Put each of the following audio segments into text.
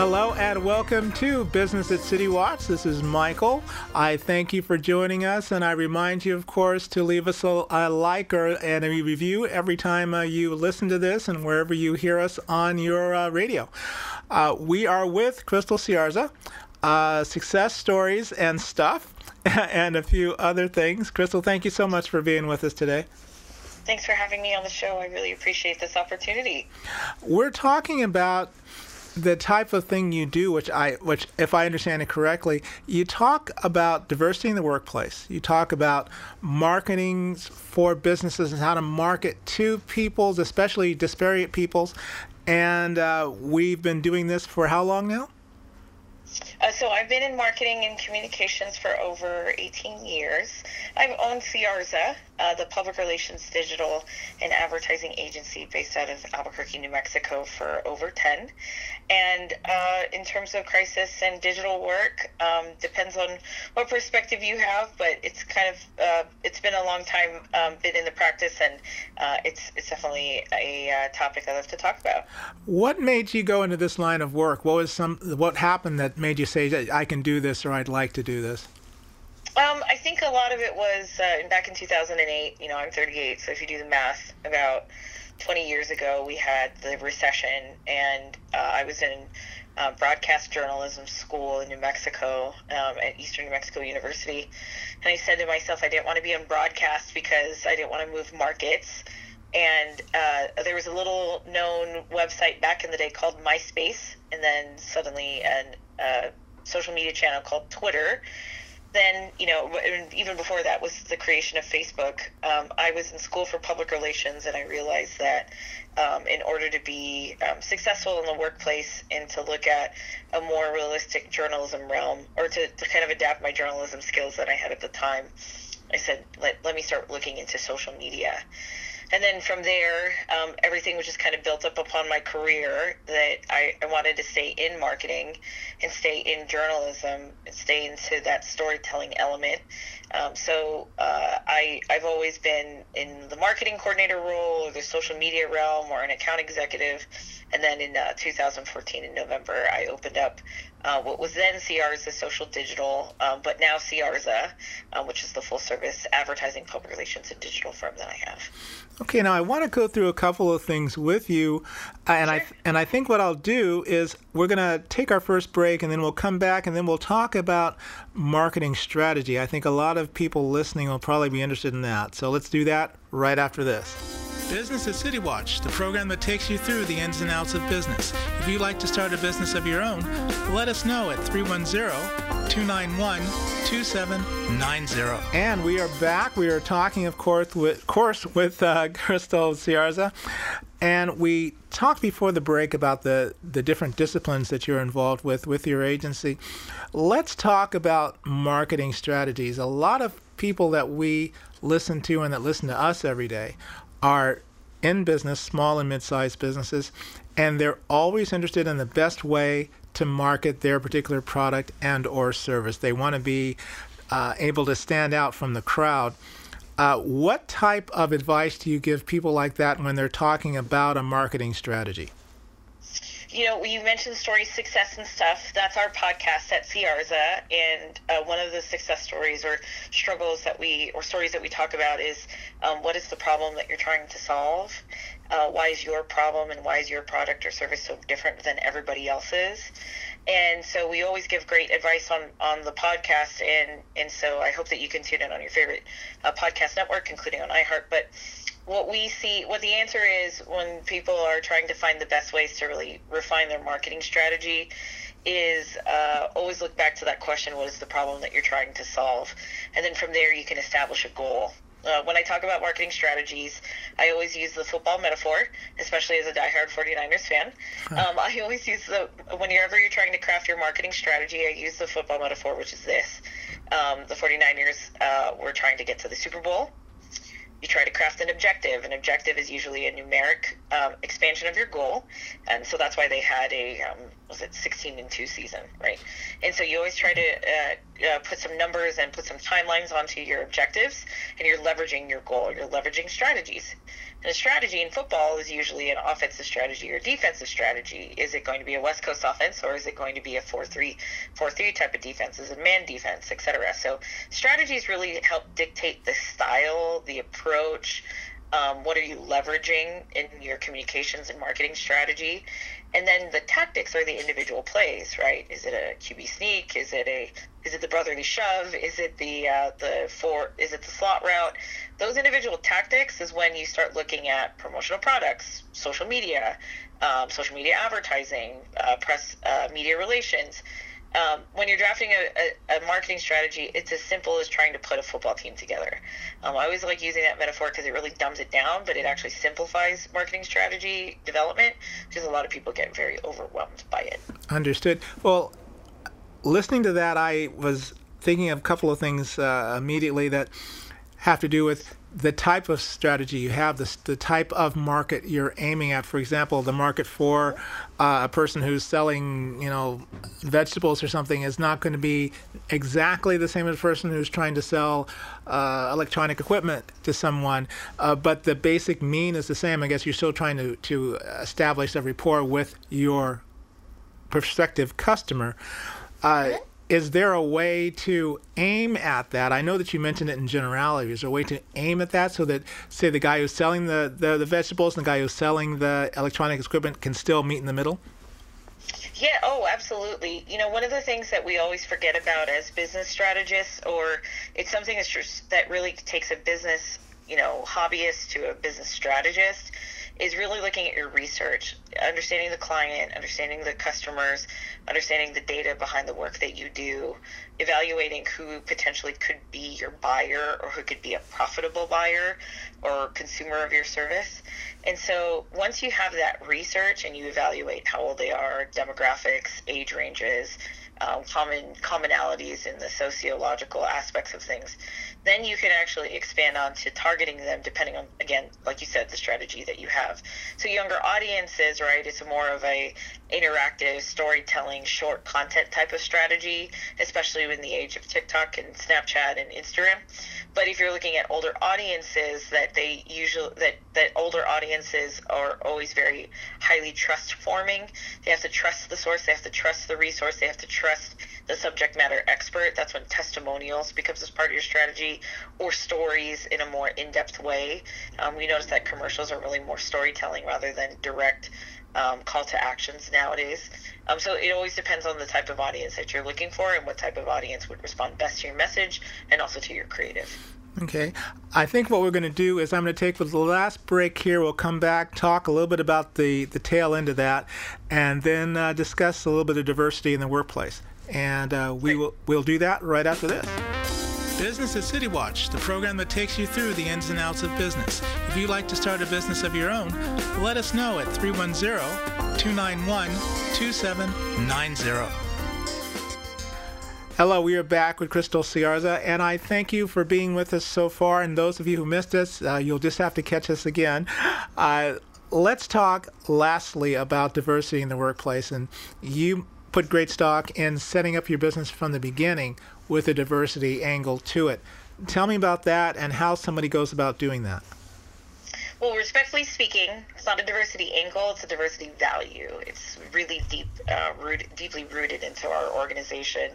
Hello and welcome to Business at City Watch. This is Michael. I thank you for joining us, and I remind you, of course, to leave us a, a like or and a review every time uh, you listen to this and wherever you hear us on your uh, radio. Uh, we are with Kristelle Siarza, uh, success stories and stuff, and a few other things. Kristelle, thank you so much for being with us today. Thanks for having me on the show. I really appreciate this opportunity. We're talking about the type of thing you do, which I, which if I understand it correctly, you talk about diversity in the workplace. You talk about marketing for businesses and how to market to peoples, especially disparate peoples. And uh, we've been doing this for how long now? Uh, so I've been in marketing and communications for over 18 years. I've owned Siarza, uh, the public relations, digital, and advertising agency based out of Albuquerque, New Mexico, for over 10. And uh, in terms of crisis and digital work, um, depends on what perspective you have, but it's kind of uh, it's been a long time um, been in the practice, and uh, it's it's definitely a uh, topic I love to talk about. What made you go into this line of work? What was some what happened that made you say I can do this or I'd like to do this? Um, I think a lot of it was uh, back in 2008. You know, I'm 38, so if you do the math, about 20 years ago, we had the recession, and uh, I was in uh, broadcast journalism school in New Mexico um, at Eastern New Mexico University. And I said to myself, I didn't want to be on broadcast because I didn't want to move markets. And uh, there was a little known website back in the day called MySpace, and then suddenly an uh, social media channel called Twitter then you know even before that was the creation of facebook um, i was in school for public relations and i realized that um, in order to be um, successful in the workplace and to look at a more realistic journalism realm or to, to kind of adapt my journalism skills that i had at the time i said let, let me start looking into social media and then from there, um, everything was just kind of built up upon my career that I, I wanted to stay in marketing and stay in journalism and stay into that storytelling element. Um, so uh, I, I've always been in the marketing coordinator role or the social media realm or an account executive. And then in uh, 2014 in November, I opened up uh, what was then Siarza Social Digital, um, but now Siarza, uh, which is the full service advertising, public relations, and digital firm that I have. Okay, now I want to go through a couple of things with you, uh, and sure. I and I think what I'll do is we're going to take our first break, and then we'll come back, and then we'll talk about marketing strategy. I think a lot of people listening will probably be interested in that. So let's do that right after this. Business at City Watch, the program that takes you through the ins and outs of business. If you'd like to start a business of your own, let us know at 310-291-2790. And we are back. We are talking, of course, with, course, with uh, Kristelle Siarza. And we talked before the break about the, the different disciplines that you're involved with with your agency. Let's talk about marketing strategies. A lot of people that we listen to and that listen to us every day are in business, small and mid-sized businesses, and they're always interested in the best way to market their particular product and or service. They want to be uh, able to stand out from the crowd. Uh, what type of advice do you give people like that when they're talking about a marketing strategy? You know, you mentioned story success and stuff. That's our podcast at Siarza, and uh, one of the success stories or struggles that we or stories that we talk about is um, what is the problem that you're trying to solve? Uh, why is your problem and why is your product or service so different than everybody else's? And so we always give great advice on, on the podcast, and and so I hope that you can tune in on your favorite uh, podcast network, including on iHeart. But what we see, what the answer is when people are trying to find the best ways to really refine their marketing strategy is uh, always look back to that question what is the problem that you're trying to solve? And then from there, you can establish a goal. Uh, when I talk about marketing strategies, I always use the football metaphor, especially as a diehard 49ers fan. Um, I always use the, whenever you're trying to craft your marketing strategy, I use the football metaphor, which is this. Um, the 49ers uh, were trying to get to the Super Bowl you try to craft an objective. An objective is usually a numeric um, expansion of your goal, and so that's why they had a um, was it 16 and two season, right? And so you always try to uh, uh, put some numbers and put some timelines onto your objectives, and you're leveraging your goal. You're leveraging strategies. And a strategy in football is usually an offensive strategy or defensive strategy. Is it going to be a West Coast offense or is it going to be a 4-3 4-3 type of defense? Is it man defense, etc. So strategies really help dictate the style, the approach, um, what are you leveraging in your communications and marketing strategy and then the tactics are the individual plays right? Is it a qb sneak? Is it a is it the brotherly shove? Is it the uh, the four is it the slot route? Those individual tactics is when you start looking at promotional products social media um, social media advertising uh, press uh, media relations um, when you're drafting a, a, a, marketing strategy, it's as simple as trying to put a football team together. Um, I always like using that metaphor because it really dumbs it down, but it actually simplifies marketing strategy development because a lot of people get very overwhelmed by it. Understood. Well, listening to that, I was thinking of a couple of things uh, immediately that have to do with the type of strategy you have, the, the type of market you're aiming at. For example, the market for uh, a person who's selling, you know, vegetables or something is not going to be exactly the same as a person who's trying to sell uh, electronic equipment to someone. Uh, but the basic mean is the same. I guess you're still trying to, to establish a rapport with your prospective customer. Uh, is there a way to aim at that? I know that you mentioned it in generality. Is there a way to aim at that so that, say, the guy who's selling the, the, the vegetables and the guy who's selling the electronic equipment can still meet in the middle? Yeah, oh, absolutely. You know, one of the things that we always forget about as business strategists, or it's something that's just, that really takes a business, you know, hobbyist to a business strategist, is really looking at your research, understanding the client, understanding the customers, understanding the data behind the work that you do, evaluating who potentially could be your buyer or who could be a profitable buyer or consumer of your service. And so once you have that research and you evaluate how old they are, demographics, age ranges, um, common commonalities in the sociological aspects of things, then you can actually expand on to targeting them depending on again, like you said, the strategy that you have. So younger audiences, right? It's more of a interactive storytelling, short content type of strategy, especially in the age of TikTok and Snapchat and Instagram. But if you're looking at older audiences, that they usually that that older audiences are always very highly trust forming. They have to trust the source. They have to trust the resource. They have to trust the subject matter expert. That's when testimonials becomes as part of your strategy, or stories in a more in-depth way. Um, we notice that commercials are really more storytelling rather than direct um, call to actions nowadays. Um, so it always depends on the type of audience that you're looking for and what type of audience would respond best to your message and also to your creative. Okay. I think what we're going to do is I'm going to take the last break here. We'll come back, talk a little bit about the, the tail end of that, and then uh, discuss a little bit of diversity in the workplace. And uh, we will we'll do that right after this. Business at City Watch, the program that takes you through the ins and outs of business. If you'd like to start a business of your own, let us know at 310 291 2790. Hello, we are back with Kristelle Siarza, and I thank you for being with us so far. And those of you who missed us, uh, you'll just have to catch us again. Uh, let's talk lastly about diversity in the workplace. And you put great stock in setting up your business from the beginning with a diversity angle to it. Tell me about that and how somebody goes about doing that. Well, respectfully speaking, it's not a diversity angle; it's a diversity value. It's really deep, uh, root, deeply rooted into our organization.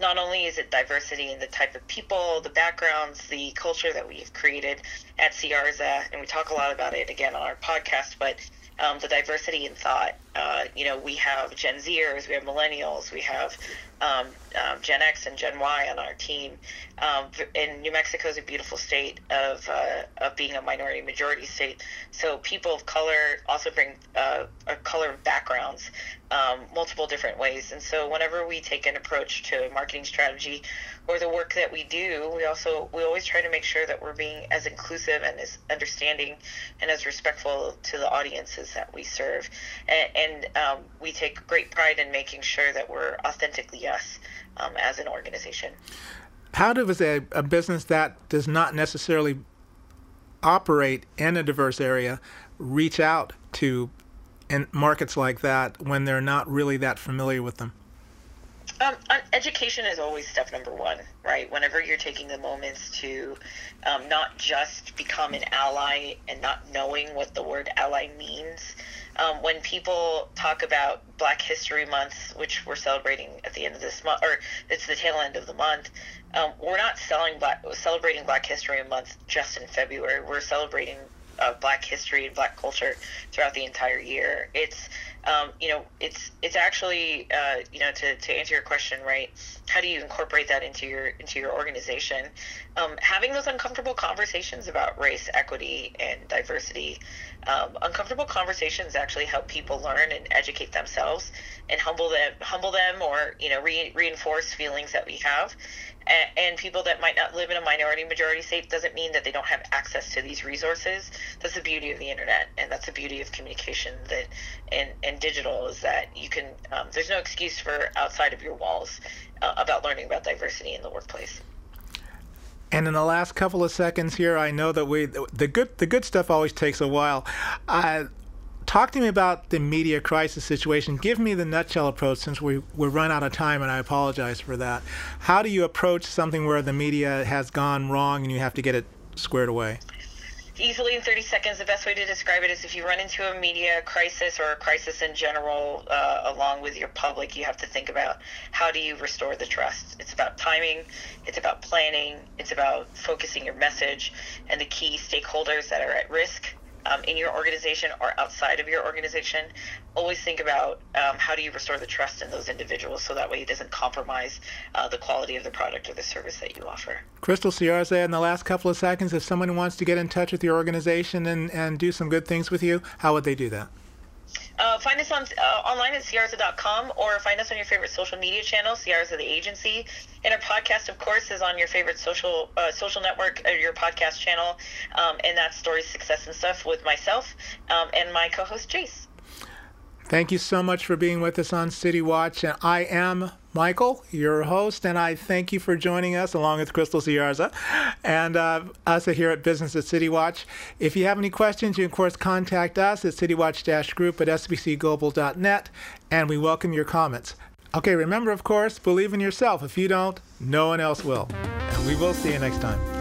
Not only is it diversity in the type of people, the backgrounds, the culture that we've created at Siarza, and we talk a lot about it again on our podcast, but um, the diversity in thought. Uh, you know, we have Gen Zers, we have millennials, we have um, um, Gen X and Gen Y on our team. Um, and New Mexico is a beautiful state of, uh, of being a minority majority state. So people of color also bring uh, a color backgrounds, um, multiple different ways. And so whenever we take an approach to marketing strategy or the work that we do, we also we always try to make sure that we're being as inclusive and as understanding and as respectful to the audiences that we serve. And, and um, we take great pride in making sure that we're authentically us um, as an organization. How does a, a business that does not necessarily operate in a diverse area reach out to in markets like that when they're not really that familiar with them? Um, education is always step number one, right? Whenever you're taking the moments to um, not just become an ally and not knowing what the word ally means. Um, when people talk about Black History Month, which we're celebrating at the end of this month, or it's the tail end of the month, um, we're not selling black, celebrating Black History Month just in February. We're celebrating uh, Black history and Black culture throughout the entire year. It's um, you know, it's it's actually uh, you know to, to answer your question, right? How do you incorporate that into your into your organization? Um, having those uncomfortable conversations about race, equity, and diversity. Um, uncomfortable conversations actually help people learn and educate themselves, and humble them, humble them, or you know, re- reinforce feelings that we have and, people that might not live in a minority majority state doesn't mean that they don't have access to these resources that's the beauty of the internet and that's the beauty of communication that and, and digital is that you can um, there's no excuse for outside of your walls uh, about learning about diversity in the workplace and in the last couple of seconds here, I know that we the good the good stuff always takes a while. Uh, talk to me about the media crisis situation. Give me the nutshell approach since we, we're run out of time, and I apologize for that. How do you approach something where the media has gone wrong and you have to get it squared away? Easily in 30 seconds, the best way to describe it is if you run into a media crisis or a crisis in general, uh, along with your public, you have to think about how do you restore the trust. It's about timing, it's about planning, it's about focusing your message, and the key stakeholders that are at risk in your organization or outside of your organization, always think about um, how do you restore the trust in those individuals so that way it doesn't compromise uh, the quality of the product or the service that you offer. Kristelle Siarza, in the last couple of seconds, if someone wants to get in touch with your organization and, and do some good things with you, how would they do that? Uh, find us on uh, online at siarza.com or find us on your favorite social media channel, Siarza the agency. And our podcast, of course, is on your favorite social uh, social network or your podcast channel, um, and that's Stories, Success, and Stuff with myself um, and my co-host Jace. Thank you so much for being with us on City Watch. And I am Michael, your host, and I thank you for joining us along with Kristelle Siarza and uh, us here at Business at City Watch. If you have any questions, you can, of course, contact us at citywatch-group at sbcglobal.net, and we welcome your comments. Okay, remember, of course, believe in yourself. If you don't, no one else will. And we will see you next time.